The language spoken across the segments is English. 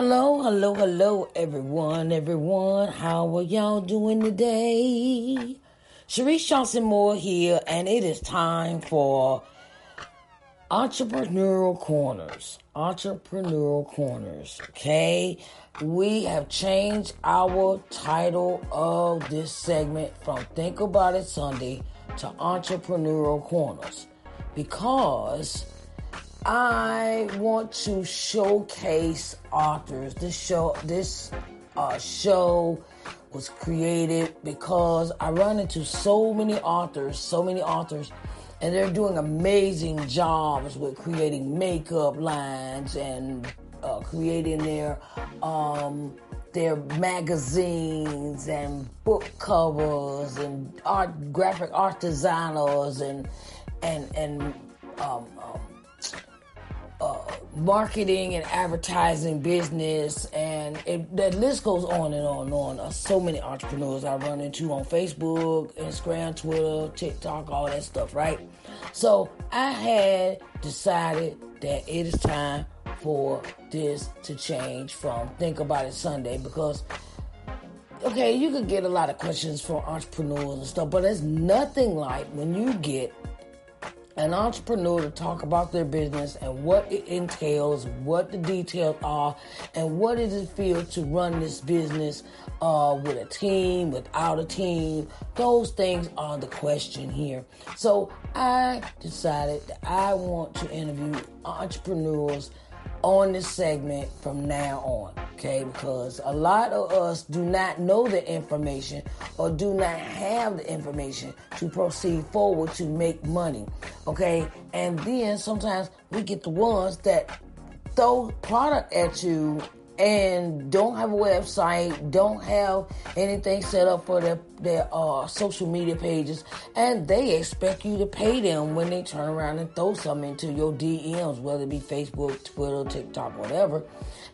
Hello, hello, hello, everyone, everyone. How are y'all doing today? Sharice Johnson Moore here, and it is time for Entrepreneurial Corners. Entrepreneurial Corners. Okay, we have changed our title of this segment from Think About It Sunday to Entrepreneurial Corners because I want to showcase authors. This show, this uh, show was created because I run into so many authors, so many authors, and they're doing amazing jobs with creating makeup lines and uh, creating their um, their magazines and book covers and art graphic art designers and and and um, um, marketing and advertising business, and it, that list goes on and on and on. Uh, so many entrepreneurs I run into on Facebook, Instagram, Twitter, TikTok, all that stuff, right? So I had decided that it is time for this to change from Think About It Sunday because okay, you could get a lot of questions from entrepreneurs and stuff, but it's nothing like when you get an entrepreneur to talk about their business and what it entails, what the details are, and what does it feel to run this business uh, with a team, without a team. Those things are the question here. So I decided that I want to interview entrepreneurs on this segment from now on, okay? Because a lot of us do not know the information or do not have the information to proceed forward to make money, okay? And then sometimes we get the ones that throw product at you and don't have a website, don't have anything set up for their their uh, social media pages, and they expect you to pay them when they turn around and throw something into your DMs, whether it be Facebook, Twitter, TikTok, whatever.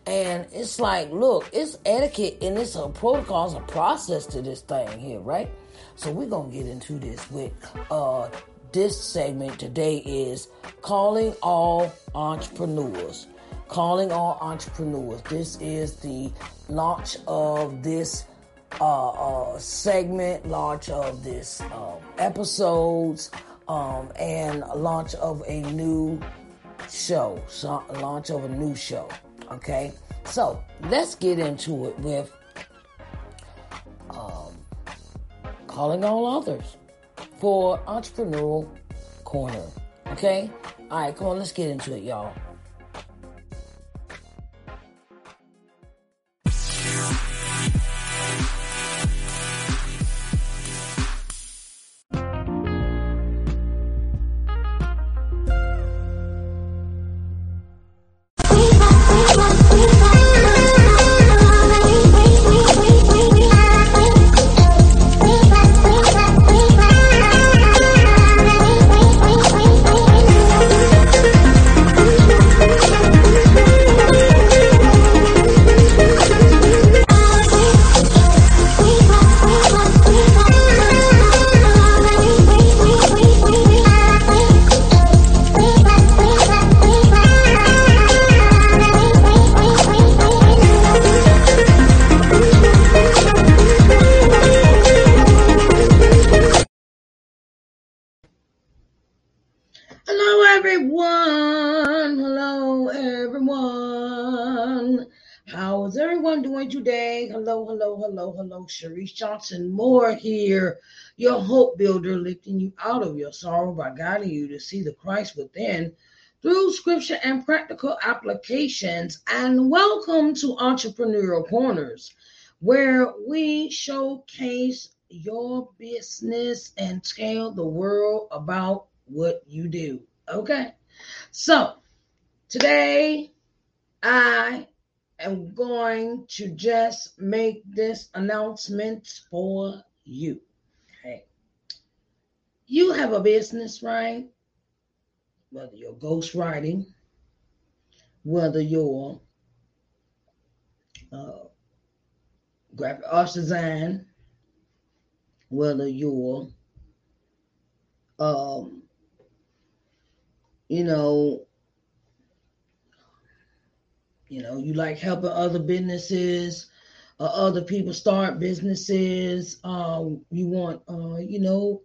And it's like, look, it's etiquette and it's a protocol, it's a process to this thing here, right? So we're gonna get into this with uh, this segment today is calling all entrepreneurs calling all entrepreneurs. This is the launch of this uh, uh, segment, launch of this um, episodes, um, and launch of a new show, so, launch of a new show. Okay, so let's get into it with um, calling all others for entrepreneurial corner. Okay, all right, come on, let's get into it, y'all. Everyone. How is everyone doing today? Hello, hello, hello, hello. Sharice Johnson Moore here, your hope builder, lifting you out of your sorrow by guiding you to see the Christ within through scripture and practical applications. And welcome to Entrepreneurial Corners, where we showcase your business and tell the world about what you do. Okay. So today I am going to just make this announcement for you. Okay. You have a business, right? Whether you're ghostwriting, whether you're uh, graphic arts design, whether you're um, you know, You know, you like helping other businesses, uh, other people start businesses. Uh, you want, uh, you know,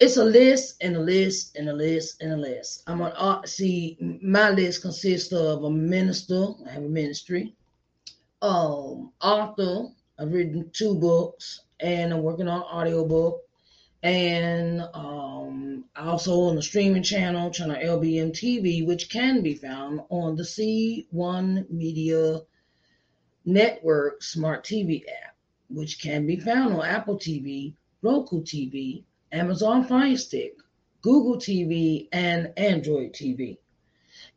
it's a list and a list and a list and a list. I'm on uh, see my list consists of a minister, I have a ministry, um, author, I've written two books, and I'm working on audiobook, and um, also on the streaming channel, channel LBM TV, which can be found on the C1 Media Network Smart TV app, which can be found on Apple TV, Roku TV, Amazon Fire Stick, Google TV, and Android TV.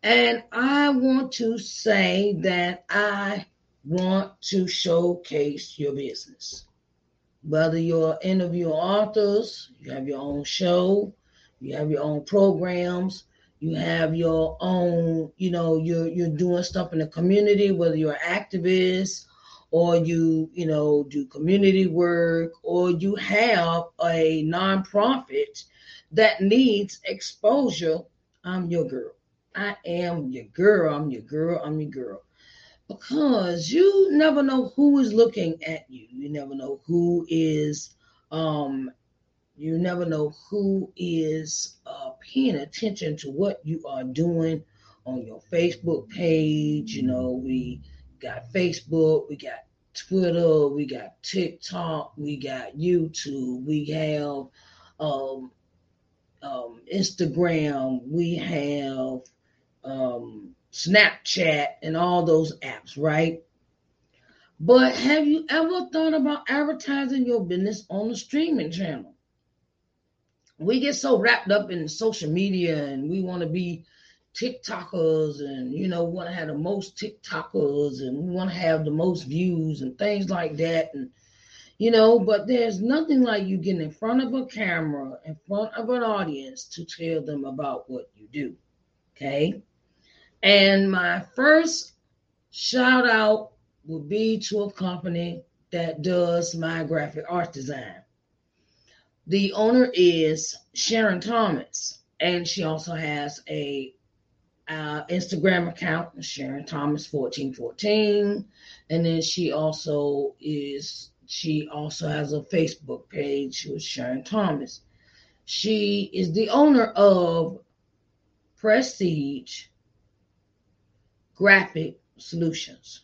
And I want to say that I want to showcase your business. Whether you're interviewing authors, you have your own show, you have your own programs, you have your own, you know, you're you're doing stuff in the community, whether you're an activist or you, you know, do community work, or you have a nonprofit that needs exposure, I'm your girl. I am your girl. I'm your girl. I'm your girl. Because you never know who is looking at you. You never know who is um you never know who is uh, paying attention to what you are doing on your Facebook page. You know, we got Facebook, we got Twitter, we got TikTok, we got YouTube, we have um, um, Instagram, we have um, Snapchat, and all those apps, right? But have you ever thought about advertising your business on the streaming channel? We get so wrapped up in social media and we want to be TikTokers and you know want to have the most TikTokers and we want to have the most views and things like that and you know but there's nothing like you getting in front of a camera in front of an audience to tell them about what you do okay and my first shout out would be to a company that does my graphic art design the owner is Sharon Thomas and she also has a uh, Instagram account, Sharon Thomas 1414. And then she also is, she also has a Facebook page with Sharon Thomas. She is the owner of Prestige Graphic Solutions.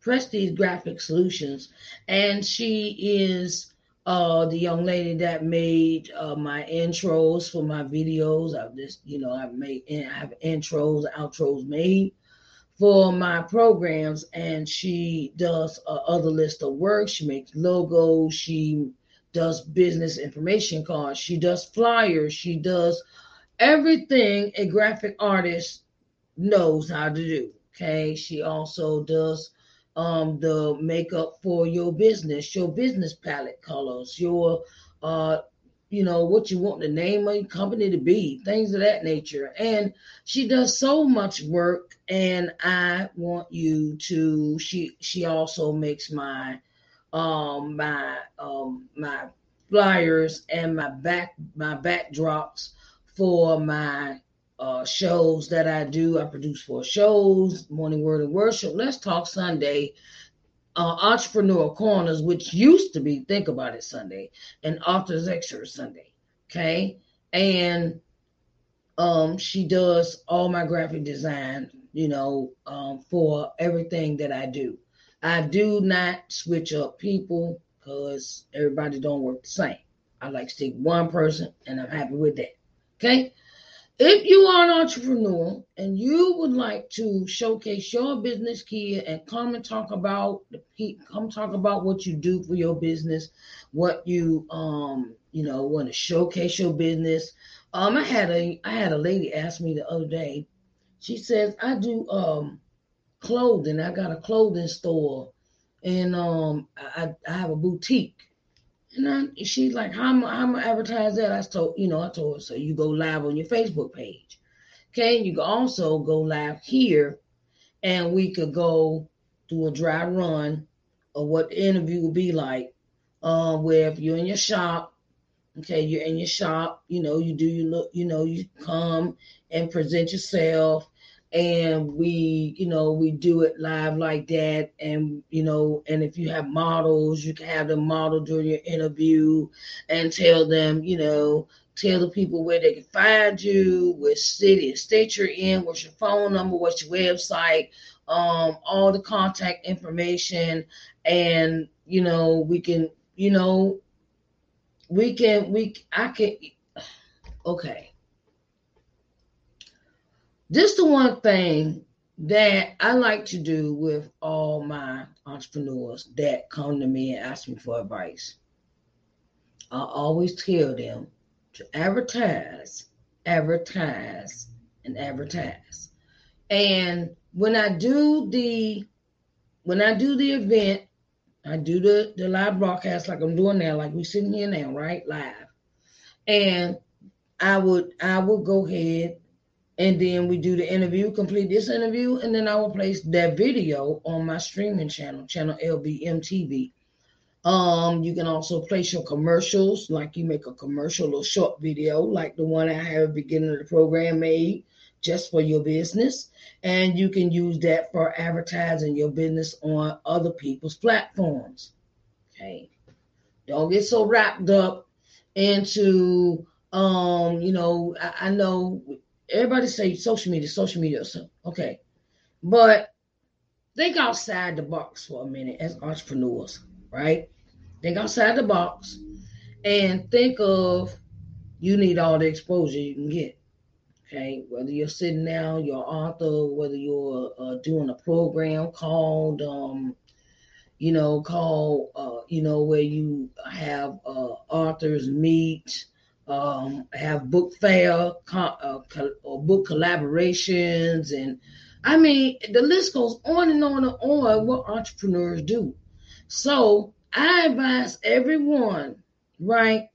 Prestige Graphic Solutions. And she is uh, the young lady that made uh, my intros for my videos. I've just, you know, I've made, I have intros, outros made for my programs, and she does other list of work. She makes logos. She does business information cards. She does flyers. She does everything a graphic artist knows how to do. Okay. She also does um, the makeup for your business, your business palette colors, your uh, you know what you want the name of your company to be, things of that nature. And she does so much work, and I want you to. She she also makes my um my um my flyers and my back my backdrops for my uh, shows that I do. I produce four shows, Morning Word and Worship, Let's Talk Sunday, uh, Entrepreneur Corners, which used to be Think About It Sunday, and Authors Excerpt Sunday. Okay. And um, she does all my graphic design, you know, um, for everything that I do. I do not switch up people because everybody don't work the same. I like to stick one person and I'm happy with that. Okay. If you are an entrepreneur and you would like to showcase your business key and come and talk about come talk about what you do for your business, what you um you know want to showcase your business. Um, I had a I had a lady ask me the other day. She says I do um clothing. I got a clothing store, and um I I have a boutique. And I, she's like, how am, how am I advertise that? I told, you know, I told her, so you go live on your Facebook page. Okay. You can also go live here and we could go do a dry run of what the interview will be like. Uh, where if you're in your shop, okay, you're in your shop, you know, you do you look, you know, you come and present yourself. And we you know we do it live like that. And you know and if you have models you can have them model during your interview and tell them you know tell the people where they can find you which city and state you're in what's your phone number what's your website um all the contact information. And you know we can you know we can we i can okay this the one thing that I like to do with all my entrepreneurs that come to me and ask me for advice. I always tell them to advertise, advertise, and advertise. And when I do the when I do the event, I do the, the live broadcast like I'm doing now, like we're sitting here now, right? Live. And I would I would go ahead and then we do the interview, complete this interview, and then I will place that video on my streaming channel, channel LBMTV. Um, you can also place your commercials, like you make a commercial or short video, like the one I have beginning of the program made just for your business. And you can use that for advertising your business on other people's platforms. Okay. Don't get so wrapped up into um, you know, I, I know everybody say social media, social media. So, okay. But think outside the box for a minute as entrepreneurs, right? Think outside the box and think of you need all the exposure you can get. Okay, whether you're sitting down, you're author, whether you're uh, doing a program called, um, you know, called, uh, you know, where you have uh, authors meet, um, have book fair uh, or book collaborations, and I mean the list goes on and on and on. What entrepreneurs do. So I advise everyone, right,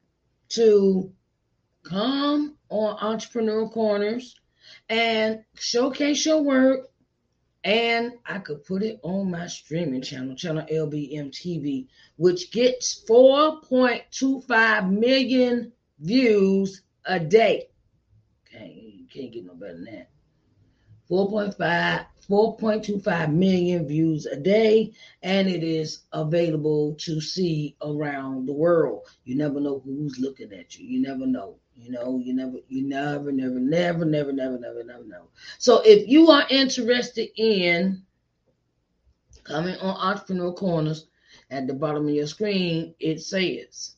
to come on Entrepreneur Corners and showcase your work. And I could put it on my streaming channel, channel LBM TV, which gets 4.25 million views a day. Okay, you can't get no better than that. 4.5, 4.25 million views a day, and it is available to see around the world. You never know who's looking at you. You never know. You know, you never, you never, never, never, never, never, never, never know. So if you are interested in coming on Entrepreneur Corners, at the bottom of your screen, it says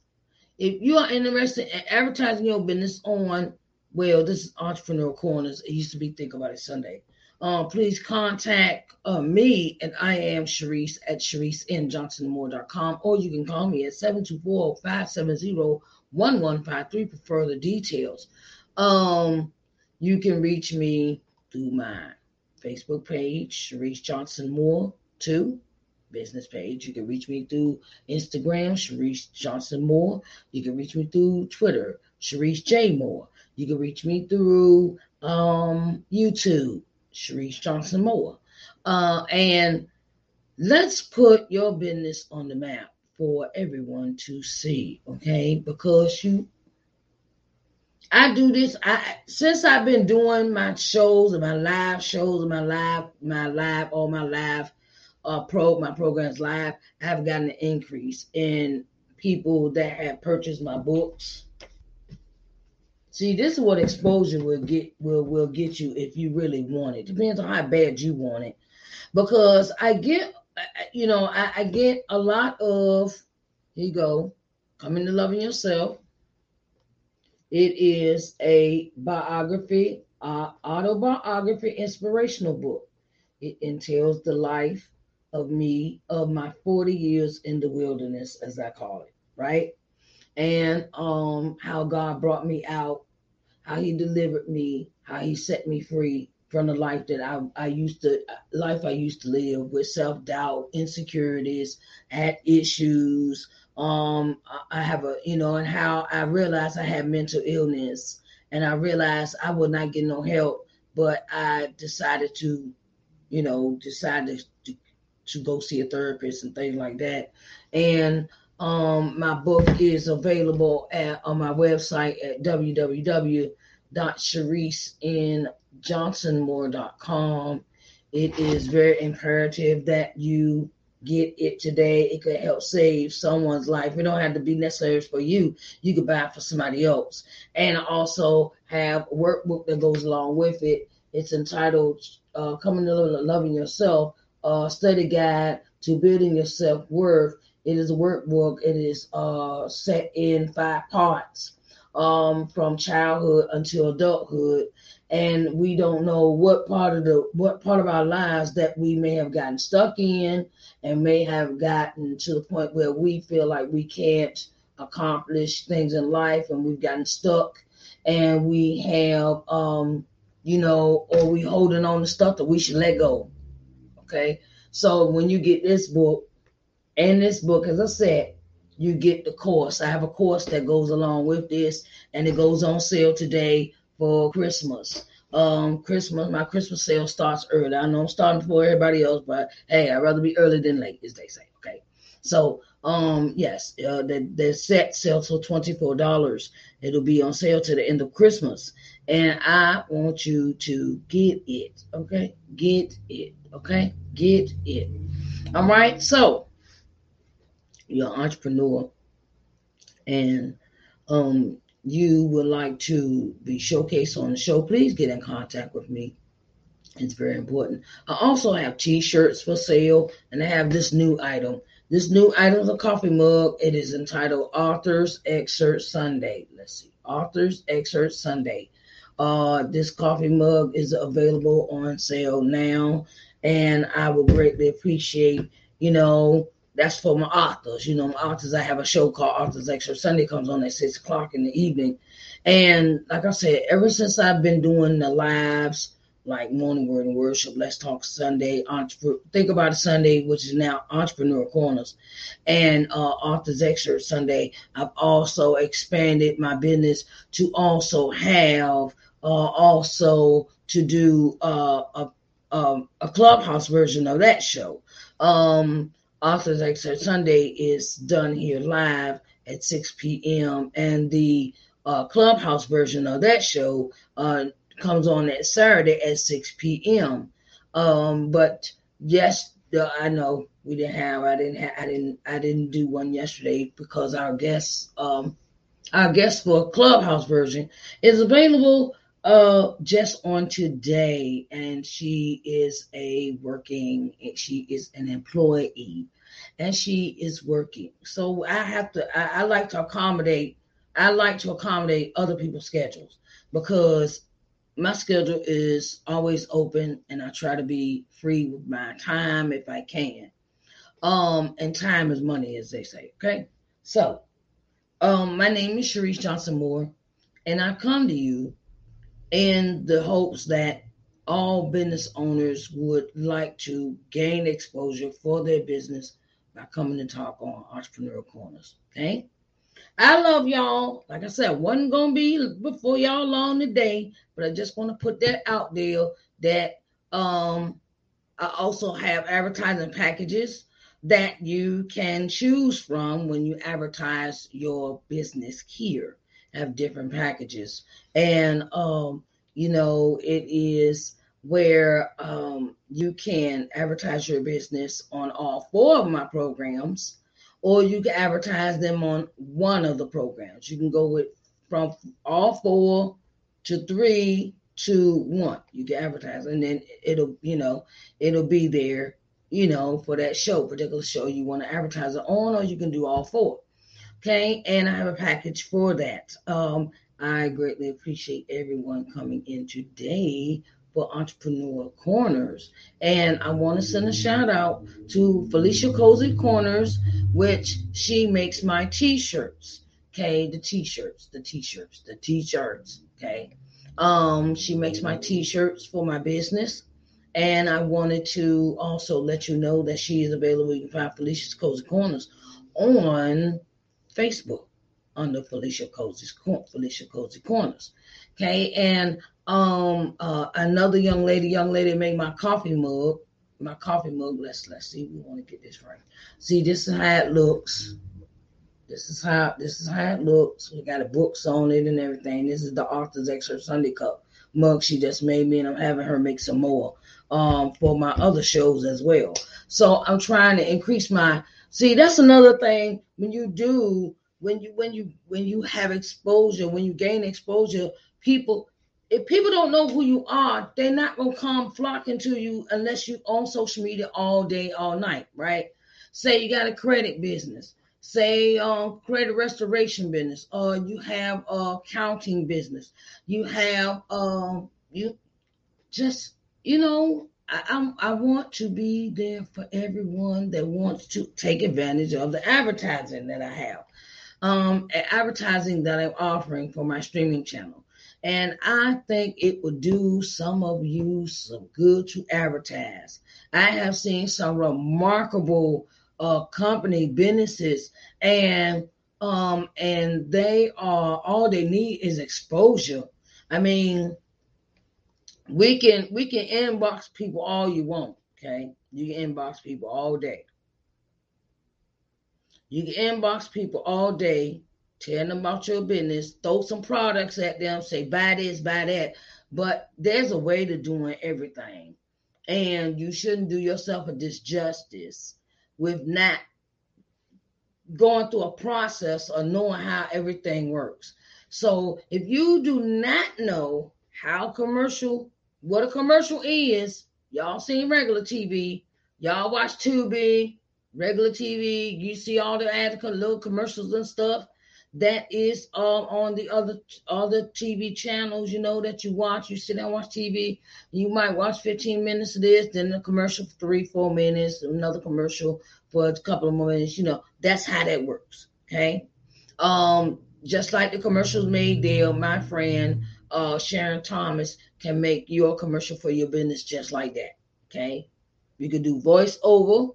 if you are interested in advertising your business on, well, this is Entrepreneur Corners. It used to be Think About It Sunday. Uh, please contact uh, me, and I am Sharice at ShariceNJohnsonMoore.com, or you can call me at 724-570-1153 for further details. Um, you can reach me through my Facebook page, Sharice Johnson Moore, too business page. You can reach me through Instagram, Sharice Johnson Moore. You can reach me through Twitter, Sharice J Moore. You can reach me through um, YouTube, Sharice Johnson Moore. Uh, and let's put your business on the map for everyone to see, okay? Because you I do this. I since I've been doing my shows and my live shows and my live, my live, all my live uh, pro my programs live, I have gotten an increase in people that have purchased my books. See, this is what exposure will get will will get you if you really want it. Depends on how bad you want it. Because I get, you know, I, I get a lot of. Here you go, coming to loving yourself. It is a biography, uh, autobiography, inspirational book. It entails the life of me of my 40 years in the wilderness, as I call it, right? And um, how God brought me out, how He delivered me, how He set me free from the life that I, I used to life I used to live with self doubt, insecurities, had issues. Um, I have a you know, and how I realized I had mental illness, and I realized I would not get no help, but I decided to, you know, decided to go see a therapist and things like that. And um, my book is available at on my website at www.sharice Sharice in johnsonmoore.com. It is very imperative that you get it today. It could help save someone's life. It don't have to be necessary for you. You could buy it for somebody else. And I also have a workbook that goes along with it. It's entitled uh, Coming to Loving Yourself, uh, study guide to building your self worth. It is a workbook. It is uh, set in five parts um, from childhood until adulthood and we don't know what part of the what part of our lives that we may have gotten stuck in and may have gotten to the point where we feel like we can't accomplish things in life and we've gotten stuck and we have um you know or we holding on to stuff that we should let go okay so when you get this book and this book as i said you get the course i have a course that goes along with this and it goes on sale today for Christmas. Um, Christmas, my Christmas sale starts early. I know I'm starting before everybody else, but hey, I'd rather be early than late, as they say. Okay. So, um, yes, uh, the, the set sells for $24. It'll be on sale to the end of Christmas. And I want you to get it. Okay. Get it. Okay. Get it. All right. So, you're an entrepreneur and um you would like to be showcased on the show, please get in contact with me. It's very important. I also have t-shirts for sale, and I have this new item. This new item is a coffee mug. It is entitled Authors Excerpt Sunday. Let's see, Authors Excerpt Sunday. Uh, this coffee mug is available on sale now, and I would greatly appreciate, you know, that's for my authors. You know, my authors, I have a show called Authors Excerpt Sunday comes on at six o'clock in the evening. And like I said, ever since I've been doing the lives, like Morning Word and Worship, Let's Talk Sunday, Entrepreneur, Think About It Sunday, which is now Entrepreneur Corners, and uh, Authors Excerpt Sunday, I've also expanded my business to also have, uh, also to do uh, a, a, a clubhouse version of that show. Um, Authors Excerpt Sunday is done here live at 6 p.m. and the uh, clubhouse version of that show uh, comes on that Saturday at 6 p.m. Um, but yes, I know we didn't have I didn't have I didn't I didn't do one yesterday because our guest um our guest for clubhouse version is available uh, just on today, and she is a working. She is an employee, and she is working. So I have to. I, I like to accommodate. I like to accommodate other people's schedules because my schedule is always open, and I try to be free with my time if I can. Um, and time is money, as they say. Okay, so um, my name is Sharice Johnson Moore, and I come to you in the hopes that all business owners would like to gain exposure for their business by coming to talk on Entrepreneur Corners. Okay. I love y'all. Like I said, wasn't gonna be before y'all long today, but I just want to put that out there that um I also have advertising packages that you can choose from when you advertise your business here have different packages. And, um, you know, it is where um, you can advertise your business on all four of my programs, or you can advertise them on one of the programs. You can go with from all four to three to one. You can advertise, and then it'll, you know, it'll be there, you know, for that show, particular show you want to advertise it on, or you can do all four. Okay, and I have a package for that. Um, I greatly appreciate everyone coming in today for Entrepreneur Corners. And I want to send a shout out to Felicia Cozy Corners, which she makes my t shirts. Okay, the t shirts, the t shirts, the t shirts. Okay. Um, she makes my t shirts for my business. And I wanted to also let you know that she is available. You can find Felicia's Cozy Corners on Facebook under Felicia Cozy's Felicia Cozy Corners. Okay, and um uh another young lady, young lady made my coffee mug. My coffee mug. Let's let's see. We want to get this right. See, this is how it looks. This is how this is how it looks. We got a books on it and everything. This is the Author's Excerpt Sunday Cup mug she just made me, and I'm having her make some more um, for my other shows as well. So I'm trying to increase my. See, that's another thing when you do when you when you when you have exposure, when you gain exposure, people if people don't know who you are, they're not gonna come flocking to you unless you on social media all day, all night, right? Say you got a credit business, say um credit restoration business, or you have a accounting business, you have um you just you know I, I'm, I want to be there for everyone that wants to take advantage of the advertising that I have, um, advertising that I'm offering for my streaming channel. And I think it would do some of you some good to advertise. I have seen some remarkable uh, company businesses, and um, and they are all they need is exposure. I mean, we can we can inbox people all you want. Okay, you can inbox people all day. You can inbox people all day tell them about your business, throw some products at them, say buy this, buy that. But there's a way to doing everything. And you shouldn't do yourself a disjustice with not going through a process of knowing how everything works. So if you do not know how commercial, what a commercial is, y'all seen regular TV, y'all watch Tubi, regular TV, you see all the ad, little commercials and stuff that is um, on the other other TV channels, you know, that you watch. You sit and watch TV. You might watch 15 minutes of this, then a commercial for three, four minutes, another commercial for a couple of minutes. You know, that's how that works. Okay. Um, just like the commercials made there, my friend uh, Sharon Thomas can make your commercial for your business just like that. Okay. You can do voiceover,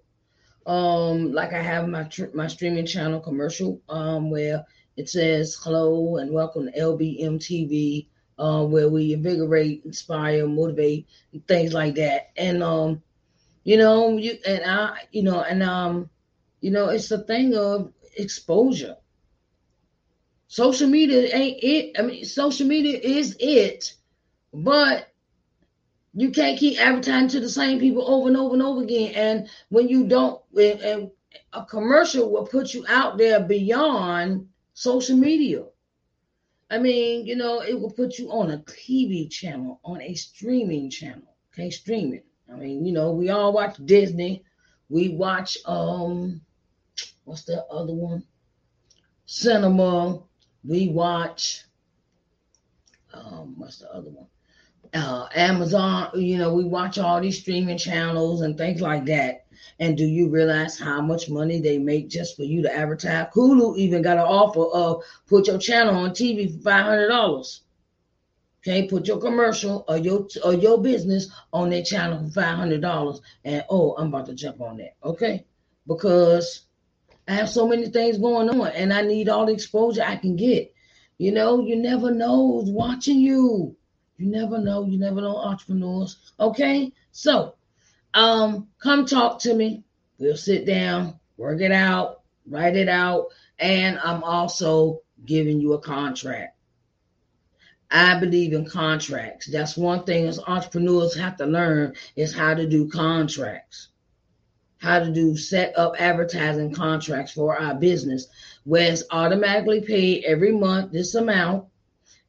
um, like I have my tr- my streaming channel commercial, um, where it says, Hello and welcome to LBM TV, uh, where we invigorate, inspire, motivate, things like that. And, um, you know, you and I, you know, and, um, you know, it's a thing of exposure. Social media ain't it. I mean, social media is it, but you can't keep advertising to the same people over and over and over again. And when you don't, and a commercial will put you out there beyond social media. I mean, you know, it will put you on a TV channel, on a streaming channel. Okay, streaming. I mean, you know, we all watch Disney. We watch um what's the other one? Cinema. We watch um what's the other one? Uh Amazon, you know, we watch all these streaming channels and things like that. And do you realize how much money they make just for you to advertise? Hulu even got an offer of put your channel on TV for five hundred dollars. Okay, put your commercial or your or your business on their channel for five hundred dollars. And oh, I'm about to jump on that. Okay, because I have so many things going on, and I need all the exposure I can get. You know, you never know who's watching you. You never know. You never know entrepreneurs. Okay, so um, come talk to me. We'll sit down, work it out, write it out, and I'm also giving you a contract. I believe in contracts. That's one thing as entrepreneurs have to learn is how to do contracts. How to do set up advertising contracts for our business where it's automatically paid every month this amount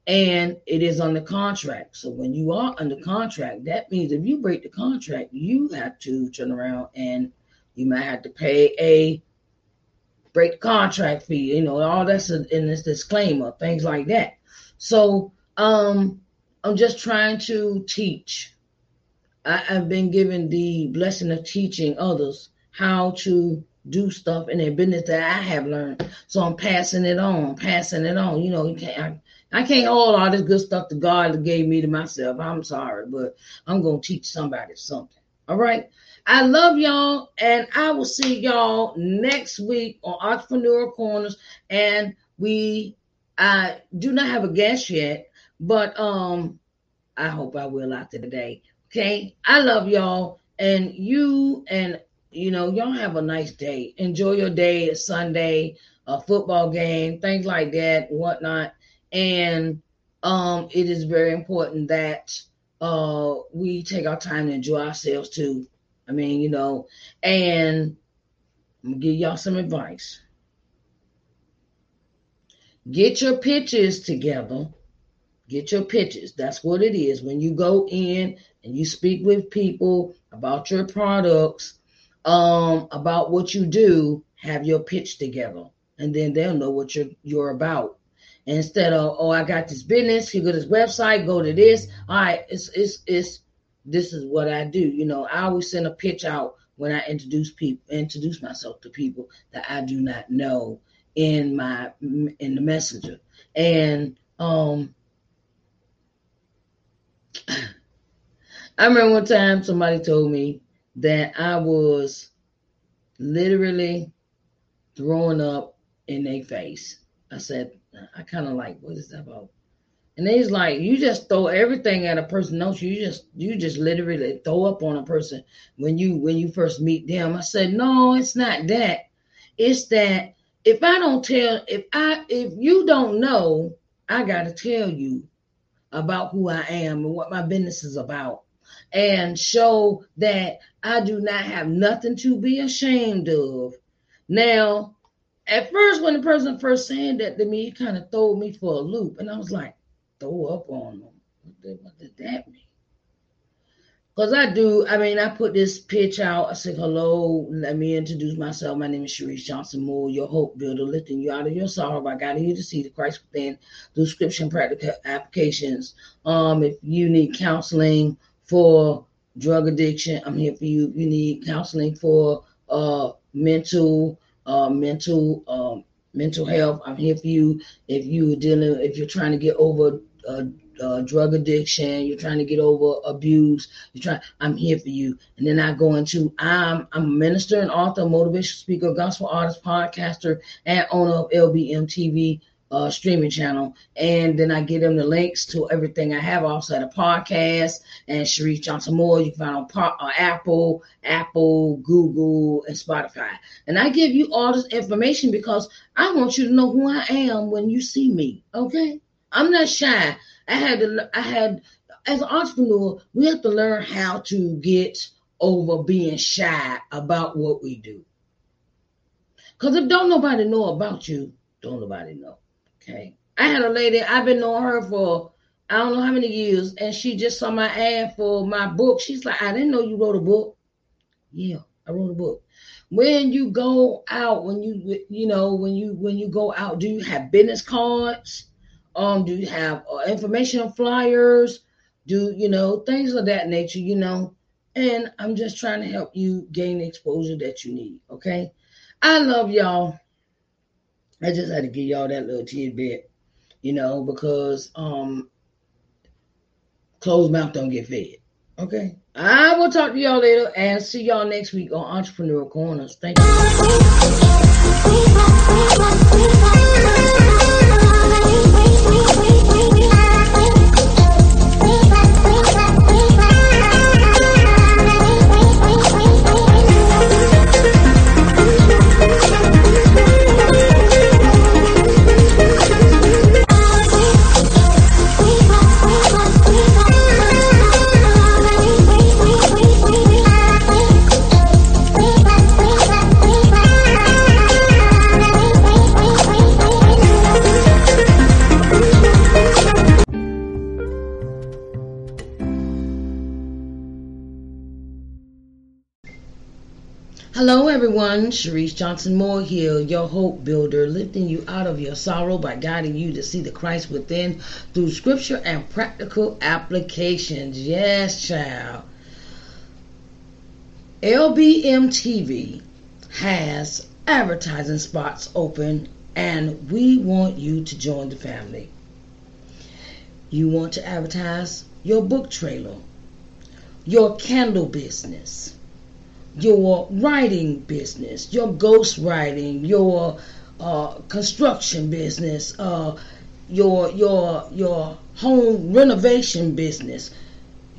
and it is under contract. So when you are under contract, that means if you break the contract, you have to turn around and you might have to pay a break the contract fee. You know, all that's in this disclaimer, things like that. So um, I'm just trying to teach. I, I've been given the blessing of teaching others how to do stuff in their business that I have learned. So I'm passing it on, passing it on. You know, you can't. I, I can't hold all this good stuff that God gave me to myself. I'm sorry, but I'm going to teach somebody something. All right. I love y'all, and I will see y'all next week on Entrepreneur Corners. And we, I do not have a guest yet, but um, I hope I will after today. Okay. I love y'all, and you, and you know, y'all have a nice day. Enjoy your day. It's Sunday. a football game, things like that, whatnot. And um, it is very important that uh, we take our time to enjoy ourselves too. I mean, you know, and I'm gonna give y'all some advice. Get your pictures together. Get your pictures. That's what it is. When you go in and you speak with people about your products, um, about what you do, have your pitch together. And then they'll know what you're you're about. Instead of, oh, I got this business, you go to this website, go to this. All right, it's it's it's this is what I do. You know, I always send a pitch out when I introduce people introduce myself to people that I do not know in my in the messenger. And um I remember one time somebody told me that I was literally throwing up in their face. I said, I kind of like, what is that about? And he's like, you just throw everything at a person. Don't you? You just you just literally throw up on a person when you when you first meet them. I said, no, it's not that. It's that if I don't tell, if I if you don't know, I gotta tell you about who I am and what my business is about. And show that I do not have nothing to be ashamed of. Now, at first, when the person first said that to me, it kind of threw me for a loop. And I was like, throw up on them. What did, what did that mean? Because I do, I mean, I put this pitch out. I said, hello, let me introduce myself. My name is Sharice Johnson Moore, your hope builder, lifting you out of your sorrow by guiding you to see the Christ within through scripture and practical applications. Um, if you need counseling for drug addiction, I'm here for you. If You need counseling for uh, mental, uh, mental, um, mental health. I'm here for you. If you are dealing, if you're trying to get over uh, uh, drug addiction, you're trying to get over abuse, you're trying, I'm here for you. And then I go into, I'm, I'm a minister and author, motivational speaker, gospel artist, podcaster, and owner of LBM TV uh, streaming channel. And then I give them the links to everything I have. I also had a podcast and Sharice Johnson Moore. You can find on uh, Apple, Apple, Google, and Spotify. And I give you all this information because I want you to know who I am when you see me. Okay. I'm not shy. I had to, I had, as an entrepreneur, we have to learn how to get over being shy about what we do. Because if don't nobody know about you, don't nobody know. Okay. I had a lady, I've been knowing her for I don't know how many years, and she just saw my ad for my book. She's like, I didn't know you wrote a book. Yeah, I wrote a book. When you go out, when you you know, when you when you go out, do you have business cards? Um, do you have uh, information flyers? Do you know things of that nature? You know, and I'm just trying to help you gain the exposure that you need. Okay, I love y'all. I just had to give y'all that little tidbit, you know, because um, closed mouth don't get fed. Okay. I will talk to y'all later and see y'all next week on Entrepreneur Corners. Thank you. Hello, everyone. Sharice Johnson Moore here, your hope builder, lifting you out of your sorrow by guiding you to see the Christ within through scripture and practical applications. Yes, child. LBM TV has advertising spots open, and we want you to join the family. You want to advertise your book trailer, your candle business your writing business, your ghost writing, your uh, construction business, uh, your your your home renovation business.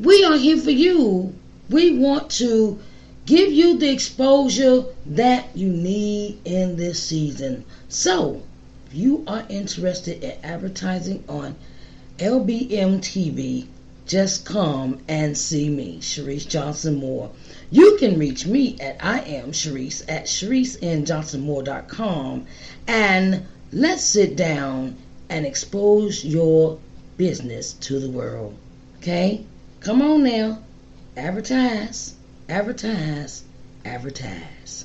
We are here for you. We want to give you the exposure that you need in this season. So, if you are interested in advertising on LBM TV, just come and see me, Sharice Johnson Moore. You can reach me at I am Sharice at ShariceNJohnsonMoore.com and let's sit down and expose your business to the world. Okay? Come on now. Advertise, advertise, advertise.